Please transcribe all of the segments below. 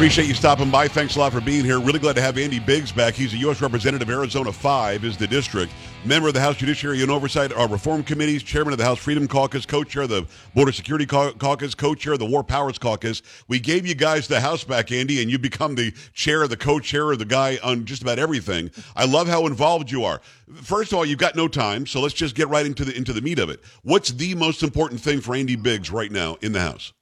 Appreciate you stopping by. Thanks a lot for being here. Really glad to have Andy Biggs back. He's a U.S. Representative, Arizona 5 is the district. Member of the House Judiciary and Oversight our Reform Committees, Chairman of the House Freedom Caucus, Co-Chair of the Border Security Caucus, Co-Chair of the War Powers Caucus. We gave you guys the House back, Andy, and you become the chair, the co-chair, the guy on just about everything. I love how involved you are. First of all, you've got no time, so let's just get right into the into the meat of it. What's the most important thing for Andy Biggs right now in the House?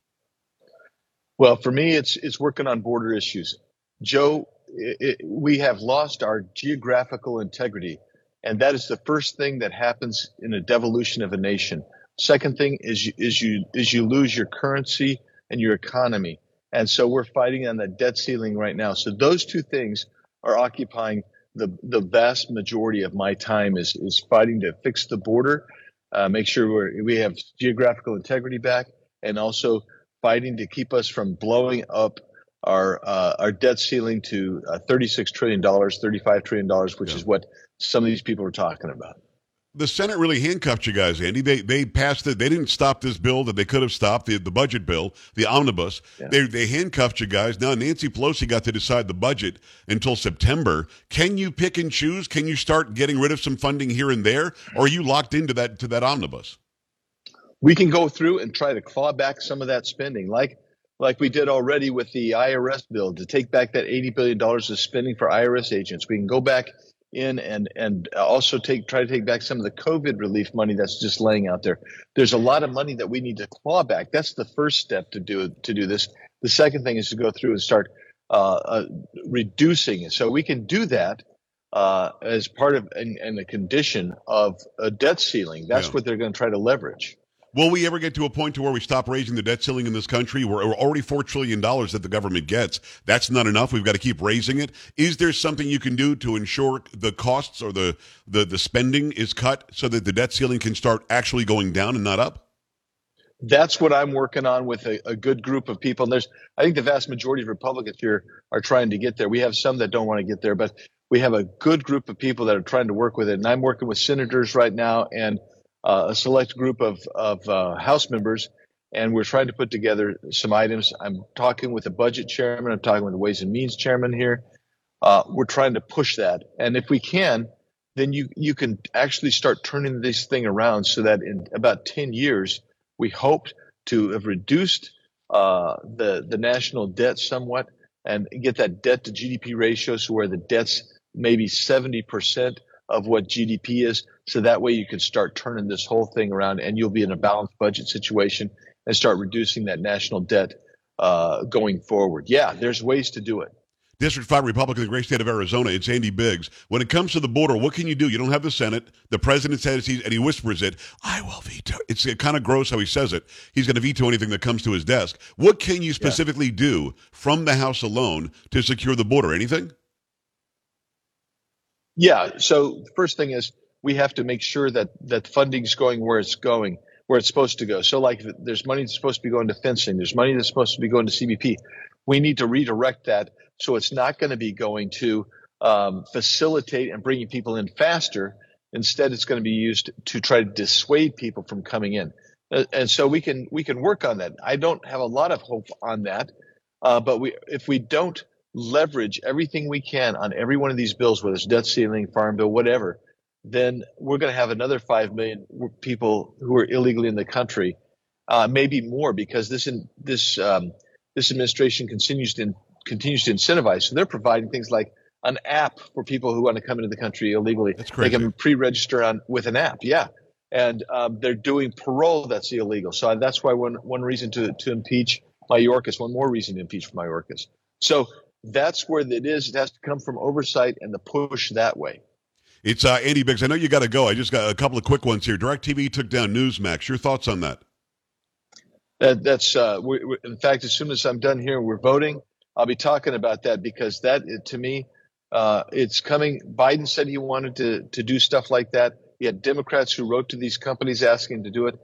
Well, for me, it's it's working on border issues. Joe, it, it, we have lost our geographical integrity, and that is the first thing that happens in a devolution of a nation. Second thing is you, is you is you lose your currency and your economy, and so we're fighting on the debt ceiling right now. So those two things are occupying the the vast majority of my time is is fighting to fix the border, uh, make sure we we have geographical integrity back, and also fighting to keep us from blowing up our uh, our debt ceiling to uh, 36 trillion dollars, 35 trillion dollars, which yeah. is what some of these people are talking about. The Senate really handcuffed you guys, Andy. They they passed it. They didn't stop this bill that they could have stopped the the budget bill, the omnibus. Yeah. They they handcuffed you guys. Now Nancy Pelosi got to decide the budget until September. Can you pick and choose? Can you start getting rid of some funding here and there, or are you locked into that to that omnibus? We can go through and try to claw back some of that spending, like like we did already with the IRS bill to take back that eighty billion dollars of spending for IRS agents. We can go back in and and also take try to take back some of the COVID relief money that's just laying out there. There's a lot of money that we need to claw back. That's the first step to do to do this. The second thing is to go through and start uh, uh, reducing. So we can do that uh, as part of and, and a condition of a debt ceiling. That's yeah. what they're going to try to leverage. Will we ever get to a point to where we stop raising the debt ceiling in this country? We're, we're already four trillion dollars that the government gets. That's not enough. We've got to keep raising it. Is there something you can do to ensure the costs or the the, the spending is cut so that the debt ceiling can start actually going down and not up? That's what I'm working on with a, a good group of people. And there's, I think, the vast majority of Republicans here are trying to get there. We have some that don't want to get there, but we have a good group of people that are trying to work with it. And I'm working with senators right now and a select group of, of uh, House members, and we're trying to put together some items. I'm talking with the budget chairman. I'm talking with the Ways and Means chairman here. Uh, we're trying to push that, and if we can, then you you can actually start turning this thing around so that in about 10 years, we hope to have reduced uh, the the national debt somewhat and get that debt to GDP ratio so where the debt's maybe 70 percent of what GDP is. So that way you can start turning this whole thing around and you'll be in a balanced budget situation and start reducing that national debt uh, going forward. Yeah, there's ways to do it. District 5 Republican the great state of Arizona, it's Andy Biggs. When it comes to the border, what can you do? You don't have the Senate. The president says he, and he whispers it, I will veto. It's kind of gross how he says it. He's going to veto anything that comes to his desk. What can you specifically yeah. do from the House alone to secure the border? Anything? Yeah. So the first thing is we have to make sure that that funding's going where it's going, where it's supposed to go. So like there's money that's supposed to be going to fencing, there's money that's supposed to be going to CBP. We need to redirect that so it's not going to be going to um, facilitate and bringing people in faster. Instead, it's going to be used to try to dissuade people from coming in. And so we can we can work on that. I don't have a lot of hope on that, uh, but we if we don't leverage everything we can on every one of these bills, whether it's debt ceiling, farm bill, whatever, then we're going to have another 5 million people who are illegally in the country, uh, maybe more because this, in, this, um, this administration continues to, continues to incentivize. So they're providing things like an app for people who want to come into the country illegally. That's crazy. They can pre-register on with an app. Yeah. And um, they're doing parole that's illegal. So that's why one, one reason to, to impeach Mayorkas, one more reason to impeach Mayorkas. So that's where it is. It has to come from oversight and the push that way. It's uh, Andy Biggs. I know you got to go. I just got a couple of quick ones here. DirecTV took down Newsmax. Your thoughts on that? that that's uh, we, we, in fact, as soon as I'm done here, we're voting. I'll be talking about that because that to me, uh, it's coming. Biden said he wanted to to do stuff like that. He had Democrats who wrote to these companies asking to do it.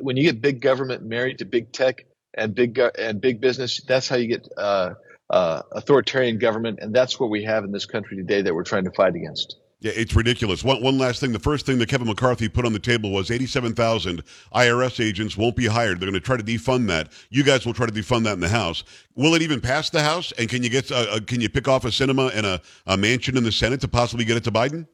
When you get big government married to big tech and big and big business, that's how you get uh, uh, authoritarian government, and that's what we have in this country today that we're trying to fight against. Yeah, it's ridiculous. One, one last thing. The first thing that Kevin McCarthy put on the table was 87,000 IRS agents won't be hired. They're going to try to defund that. You guys will try to defund that in the House. Will it even pass the House? And can you get uh, uh, can you pick off a Sinema and a, a Manchin in the Senate to possibly get it to Biden?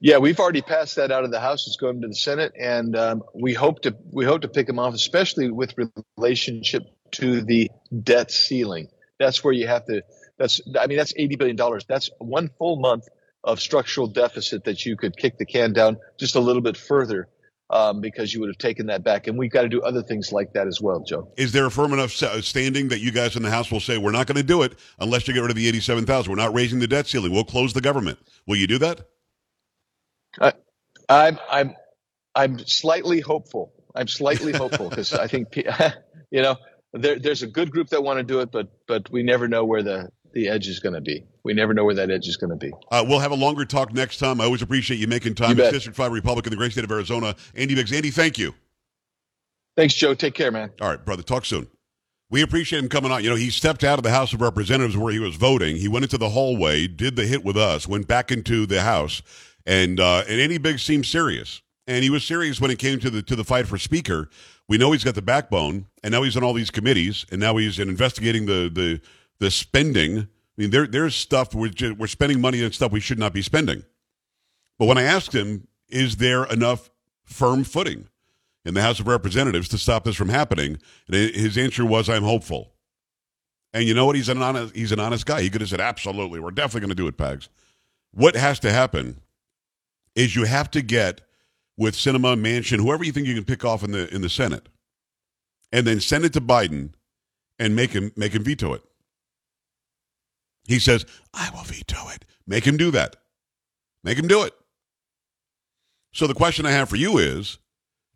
Yeah, we've already passed that out of the House. It's going to the Senate, and um, we hope to we hope to pick them off, especially with relationship to the debt ceiling. That's where you have to. That's I mean that's eighty billion dollars. That's one full month of structural deficit that you could kick the can down just a little bit further. Um, because you would have taken that back. And we've got to do other things like that as well, Joe. Is there a firm enough standing that you guys in the House will say, we're not going to do it unless you get rid of the 87,000? We're not raising the debt ceiling. We'll close the government. Will you do that? I, I'm I'm I'm slightly hopeful. I'm slightly hopeful because I think you know there, there's a good group that want to do it, but but we never know where the the edge is going to be. We never know where that edge is going to be. Uh, we'll have a longer talk next time. I always appreciate you making time. You District Five Republican, the great state of Arizona. Andy Biggs. Andy, thank you. Thanks, Joe. Take care, man. All right, brother. Talk soon. We appreciate him coming on. You know, he stepped out of the House of Representatives where he was voting. He went into the hallway, did the hit with us, went back into the House and uh, and Andy Biggs seemed serious, and he was serious when it came to the to the fight for Speaker. We know he's got the backbone, and now he's on all these committees, and now he's investigating the the the spending. I mean, there there's stuff we're just, we're spending money on stuff we should not be spending. But when I asked him, is there enough firm footing in the House of Representatives to stop this from happening? And his answer was, "I'm hopeful." And you know what? He's an honest he's an honest guy. He could have said, "Absolutely, we're definitely going to do it, Pags." What has to happen is you have to get with Sinema Manchin, whoever you think you can pick off in the in the Senate, and then send it to Biden and make him make him veto it. He says, "I will veto it." Make him do that. Make him do it. So the question I have for you is,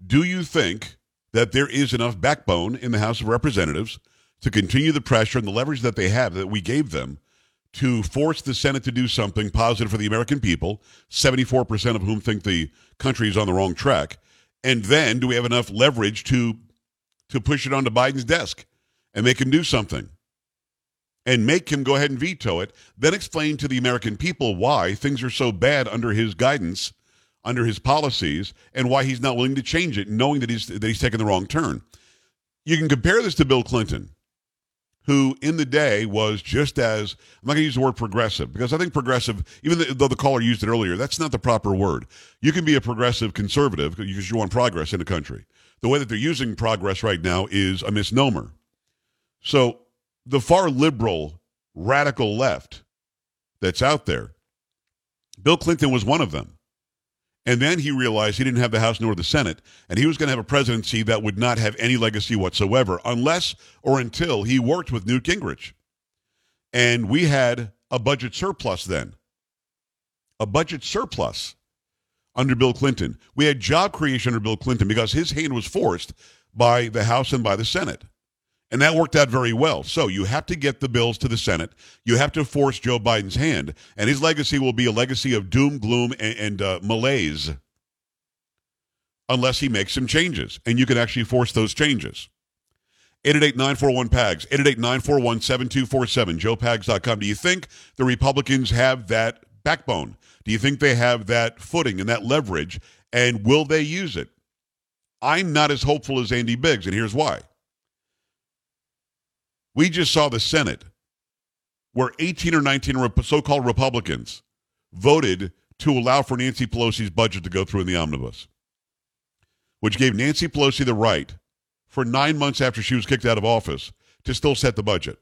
do you think that there is enough backbone in the House of Representatives to continue the pressure and the leverage that they have that we gave them to force the Senate to do something positive for the American people, 74% of whom think the country is on the wrong track. And then do we have enough leverage to to push it onto Biden's desk and make him do something? And make him go ahead and veto it, then explain to the American people why things are so bad under his guidance, under his policies, and why he's not willing to change it, knowing that he's that he's taken the wrong turn. You can compare this to Bill Clinton who in the day was just as I'm not going to use the word progressive because I think progressive, even though the caller used it earlier, that's not the proper word. You can be a progressive conservative because you want progress in the country. The way that they're using progress right now is a misnomer. So the far liberal, radical left that's out there, Bill Clinton was one of them. And then he realized he didn't have the House nor the Senate, and he was going to have a presidency that would not have any legacy whatsoever unless or until he worked with Newt Gingrich. And we had a budget surplus then. A budget surplus under Bill Clinton. We had job creation under Bill Clinton because his hand was forced by the House and by the Senate. And that worked out very well. So you have to get the bills to the Senate. You have to force Joe Biden's hand. And his legacy will be a legacy of doom, gloom, and, and uh, malaise unless he makes some changes. And you can actually force those changes. 888-941-PAGS, 888-941-7247, joepags.com. Do you think the Republicans have that backbone? Do you think they have that footing and that leverage? And will they use it? I'm not as hopeful as Andy Biggs, and here's why. We just saw the Senate where 18 or 19 so called Republicans voted to allow for Nancy Pelosi's budget to go through in the omnibus, which gave Nancy Pelosi the right for nine months after she was kicked out of office to still set the budget.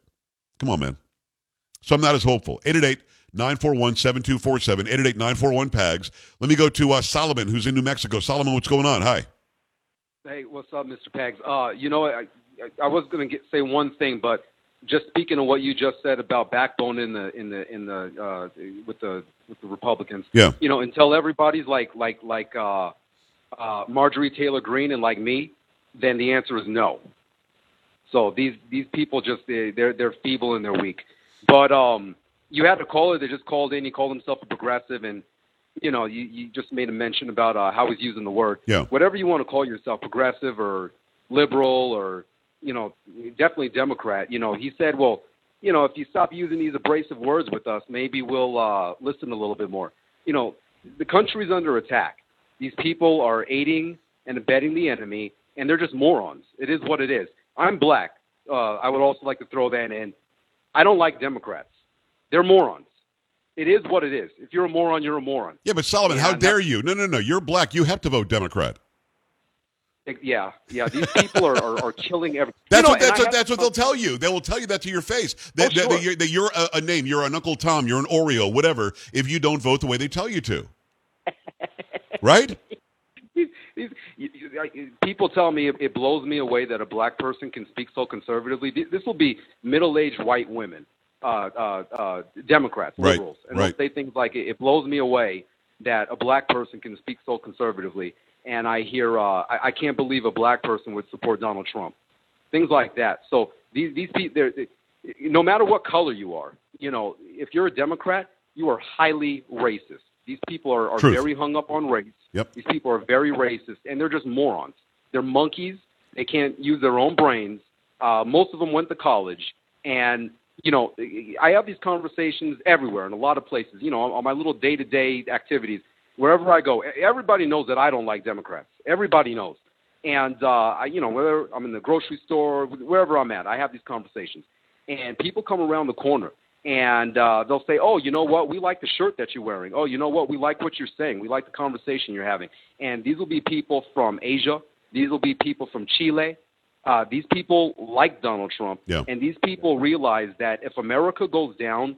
Come on, man. So I'm not as hopeful. 888 941 7247, 888 941 PAGS. Let me go to uh, Solomon, who's in New Mexico. Solomon, what's going on? Hi. Hey, what's up, Mr. Pags? Uh, you know, I, I was going to say one thing, but just speaking of what you just said about backbone in the in the in the uh, with the with the Republicans. Yeah. You know, until everybody's like like like uh, uh, Marjorie Taylor Greene and like me, then the answer is no. So these these people just they, they're they're feeble and they're weak. But um, you had a caller that just called in. He called himself a progressive, and you know you you just made a mention about uh, how he's using the word. Yeah. Whatever you want to call yourself, progressive or liberal or you know, definitely Democrat. You know, he said, well, you know, if you stop using these abrasive words with us, maybe we'll uh, listen a little bit more. You know, the country's under attack. These people are aiding and abetting the enemy, and they're just morons. It is what it is. I'm black. Uh, I would also like to throw that in. I don't like Democrats. They're morons. It is what it is. If you're a moron, you're a moron. Yeah, but Solomon, Yeah, how and dare you? No, no, no. You're black. You have to vote Democrat. Yeah, yeah. These people are, are, are killing everything. That's you know, what that's what that's what they'll tell you. They will tell you that to your face. That, Oh, that- that you're, that you're a, a name. You're an Uncle Tom. You're an Oreo. Whatever. If you don't vote the way they tell you to, right? these, these, you- you- I- people tell me it, blows me away that a black person can speak so conservatively. This will be middle-aged white women, uh, uh, uh, Democrats, Right, liberals, and right. they'll say things like, "It, it blows me away that a black person can speak so conservatively." And I hear, uh, I, I can't believe a black person would support Donald Trump. Things like that. So these these people, they, no matter what color you are, you know, if you're a Democrat, you are highly racist. These people are, are Truth. very hung up on race. Yep. These people are very racist, and they're just morons. They're monkeys. They can't use their own brains. Uh, most of them went to college, and you know, I have these conversations everywhere in a lot of places. You know, on, on my little day-to-day activities, wherever I go, everybody knows that I don't like Democrats. Everybody knows, and uh, I, you know, whether I'm in the grocery store, wherever I'm at, I have these conversations, and people come around the corner and uh, they'll say, "Oh, you know what? We like the shirt that you're wearing. Oh, you know what? We like what you're saying. We like the conversation you're having." And these will be people from Asia. These will be people from Chile. Uh, these people like Donald Trump, Yeah. and these people realize that if America goes down,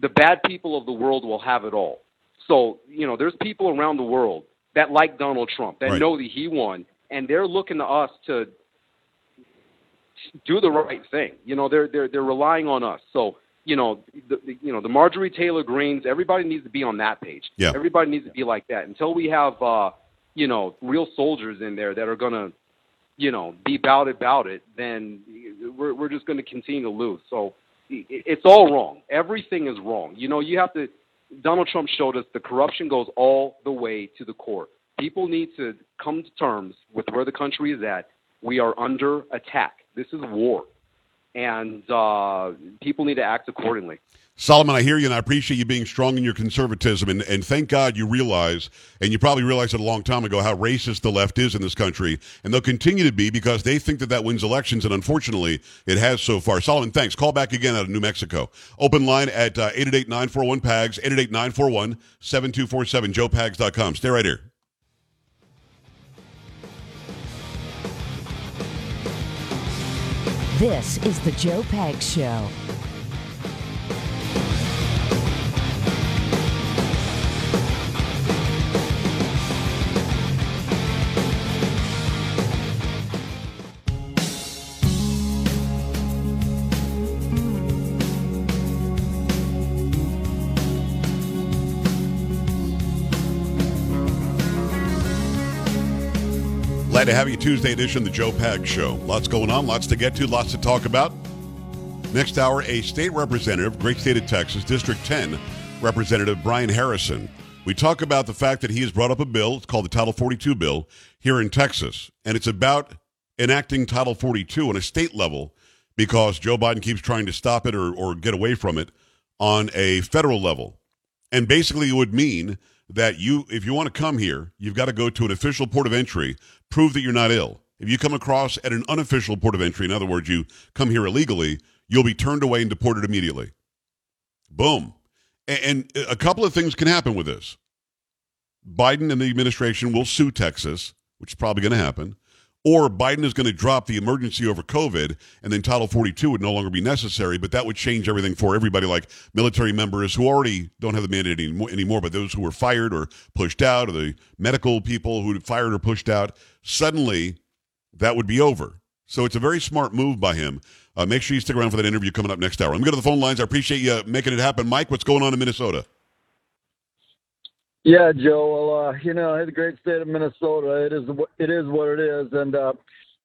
the bad people of the world will have it all. So, you know, there's people around the world that like Donald Trump, that Right. know that he won, and they're looking to us to do the right thing. You know, they're they're they're relying on us. So, you know, the, the you know the Marjorie Taylor Greenes, everybody needs to be on that page. Yeah. Everybody needs to be like that until we have uh, you know real soldiers in there that are gonna you know be about it about it. Then we're we're just going to continue to lose. So it, it's all wrong. Everything is wrong. You know, you have to. Donald Trump showed us the corruption goes all the way to the core. People need to come to terms with where the country is at. We are under attack. This is war, and uh, people need to act accordingly. Solomon, I hear you, and I appreciate you being strong in your conservatism. And, and thank God you realize, and you probably realized it a long time ago, how racist the left is in this country. And they'll continue to be because they think that that wins elections. And unfortunately, it has so far. Solomon, thanks. Call back again out of New Mexico. Open line at uh, 888 941 PAGS, 888 941 7247, joepags.com. Stay right here. This is the Joe Pags Show. Glad to have you Tuesday edition the Joe Pag Show. Lots going on, lots to get to, lots to talk about. Next hour, a state representative, great state of Texas, District 10 Representative Brian Harrison. We talk about the fact that he has brought up a bill, it's called the Title 42 bill, here in Texas. And it's about enacting Title 42 on a state level because Joe Biden keeps trying to stop it or, or get away from it on a federal level. And basically, it would mean that you, if you want to come here, you've got to go to an official port of entry, prove that you're not ill. If you come across at an unofficial port of entry, in other words, you come here illegally, you'll be turned away and deported immediately. Boom. And a couple of things can happen with this. Biden and the administration will sue Texas, which is probably going to happen, or Biden is going to drop the emergency over COVID, and then Title 42 would no longer be necessary, but that would change everything for everybody, like military members who already don't have the mandate anymore, anymore but those who were fired or pushed out, or the medical people who fired or pushed out. Suddenly, that would be over. So it's a very smart move by him. Uh, make sure you stick around for that interview coming up next hour. Let me go to the phone lines. I appreciate you making it happen. Mike, what's going on in Minnesota? Yeah, Joe. Well, uh, you know, the great state of Minnesota. It is it is what it is, and uh,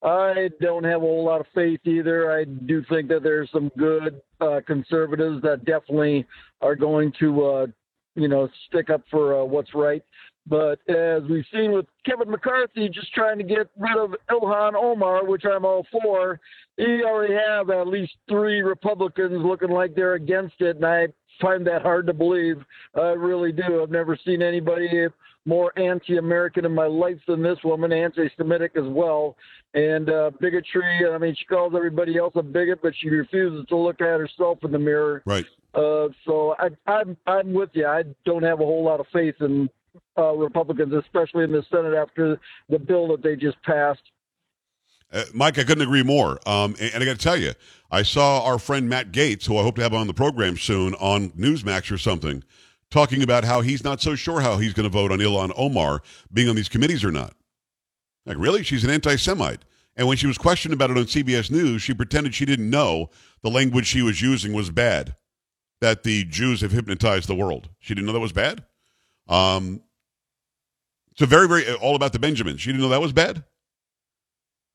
I don't have a whole lot of faith either. I do think that there's some good uh, conservatives that definitely are going to, uh, you know, stick up for uh, what's right. But as we've seen with Kevin McCarthy just trying to get rid of Ilhan Omar, which I'm all for, he already have at least three Republicans looking like they're against it, and I find that hard to believe. I really do. I've never seen anybody more anti-American in my life than this woman, anti-Semitic as well, and uh, bigotry. I mean, she calls everybody else a bigot, but she refuses to look at herself in the mirror. Right. Uh, so I, I'm I'm with you. I don't have a whole lot of faith in uh, Republicans, especially in the Senate after the bill that they just passed. Uh, Mike, I couldn't agree more. Um, and, and I got to tell you, I saw our friend Matt Gaetz, who I hope to have on the program soon on Newsmax or something, talking about how he's not so sure how he's going to vote on Ilhan Omar being on these committees or not. Like, really? She's an anti Semite. And when she was questioned about it on CBS News, she pretended she didn't know the language she was using was bad, that the Jews have hypnotized the world. She didn't know that was bad. Um, so, very, very, all about the Benjamins. She didn't know that was bad.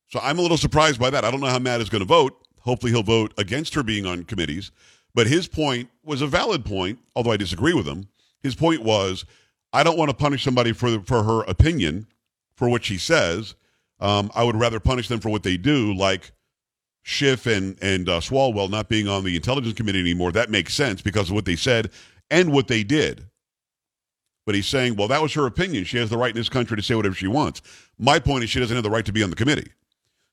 So I'm a little surprised by that. I don't know how Matt is going to vote. Hopefully, he'll vote against her being on committees. But his point was a valid point, although I disagree with him. His point was, I don't want to punish somebody for for her opinion, for what she says. Um, I would rather punish them for what they do, like Schiff and and uh, Swalwell not being on the intelligence committee anymore. That makes sense because of what they said and what they did. But he's saying, well, that was her opinion. She has the right in this country to say whatever she wants. My point is, she doesn't have the right to be on the committee.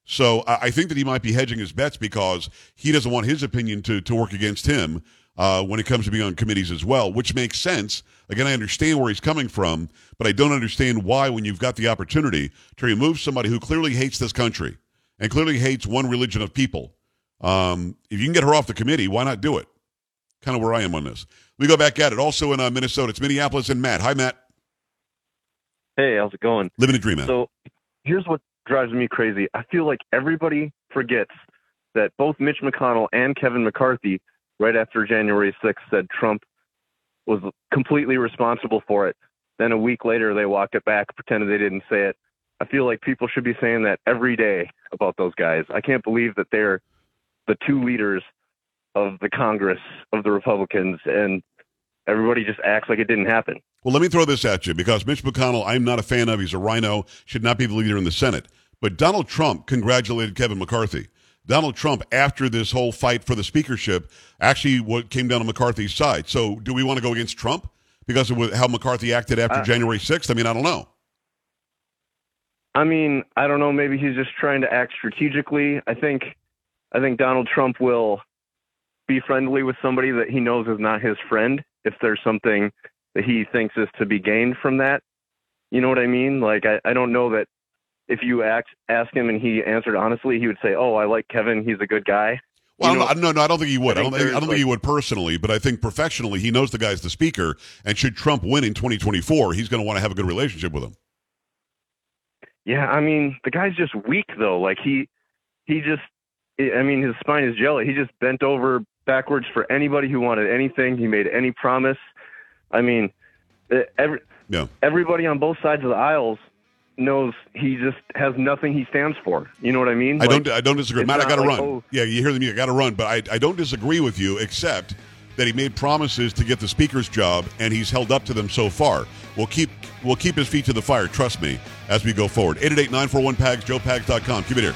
So I think that he might be hedging his bets because he doesn't want his opinion to, to work against him uh, when it comes to being on committees as well, which makes sense. Again, I understand where he's coming from, but I don't understand why, when you've got the opportunity to remove somebody who clearly hates this country and clearly hates one religion of people, um, if you can get her off the committee, why not do it? Kind of where I am on this. We go back at it. Also in uh, Minnesota, it's Minneapolis and Matt. Hi, Matt. Hey, how's it going? Living a dream, man. So here's what drives me crazy. I feel like everybody forgets that both Mitch McConnell and Kevin McCarthy, right after January 6th, said Trump was completely responsible for it. Then a week later, they walked it back, pretended they didn't say it. I feel like people should be saying that every day about those guys. I can't believe that they're the two leaders of the Congress of the Republicans, and everybody just acts like it didn't happen. Well, let me throw this at you because Mitch McConnell, I'm not a fan of. He's a RINO, should not be the leader in the Senate. But Donald Trump congratulated Kevin McCarthy. Donald Trump, after this whole fight for the speakership, actually what came down on McCarthy's side. So, do we want to go against Trump because of how McCarthy acted after uh, January 6th? I mean, I don't know. I mean, I don't know. Maybe he's just trying to act strategically. I think, I think Donald Trump will be friendly with somebody that he knows is not his friend if there's something that he thinks is to be gained from that. You know what I mean? Like I, I don't know that if you ask ask him and he answered honestly, he would say, "Oh, I like Kevin. He's a good guy." Well, know, no, no, I don't think he would. I, I don't, think, I don't like, think he would personally, but I think professionally, he knows the guy's the speaker, and should Trump win in 2024, he's going to want to have a good relationship with him. Yeah, I mean, the guy's just weak though. Like he, he just, I mean, his spine is jelly. He just bent over backwards for anybody who wanted anything. He made any promise. I mean, every, yeah. everybody on both sides of the aisles knows he just has nothing he stands for. You know what I mean? I like, don't. I don't disagree, Matt. I got to like, run. Oh, yeah, you hear the music. I got to run, but I, I don't disagree with you, except that he made promises to get the speaker's job, and he's held up to them so far. We'll keep we'll keep his feet to the fire. Trust me, as we go forward. 888-941 pags joepags.com. Keep it here.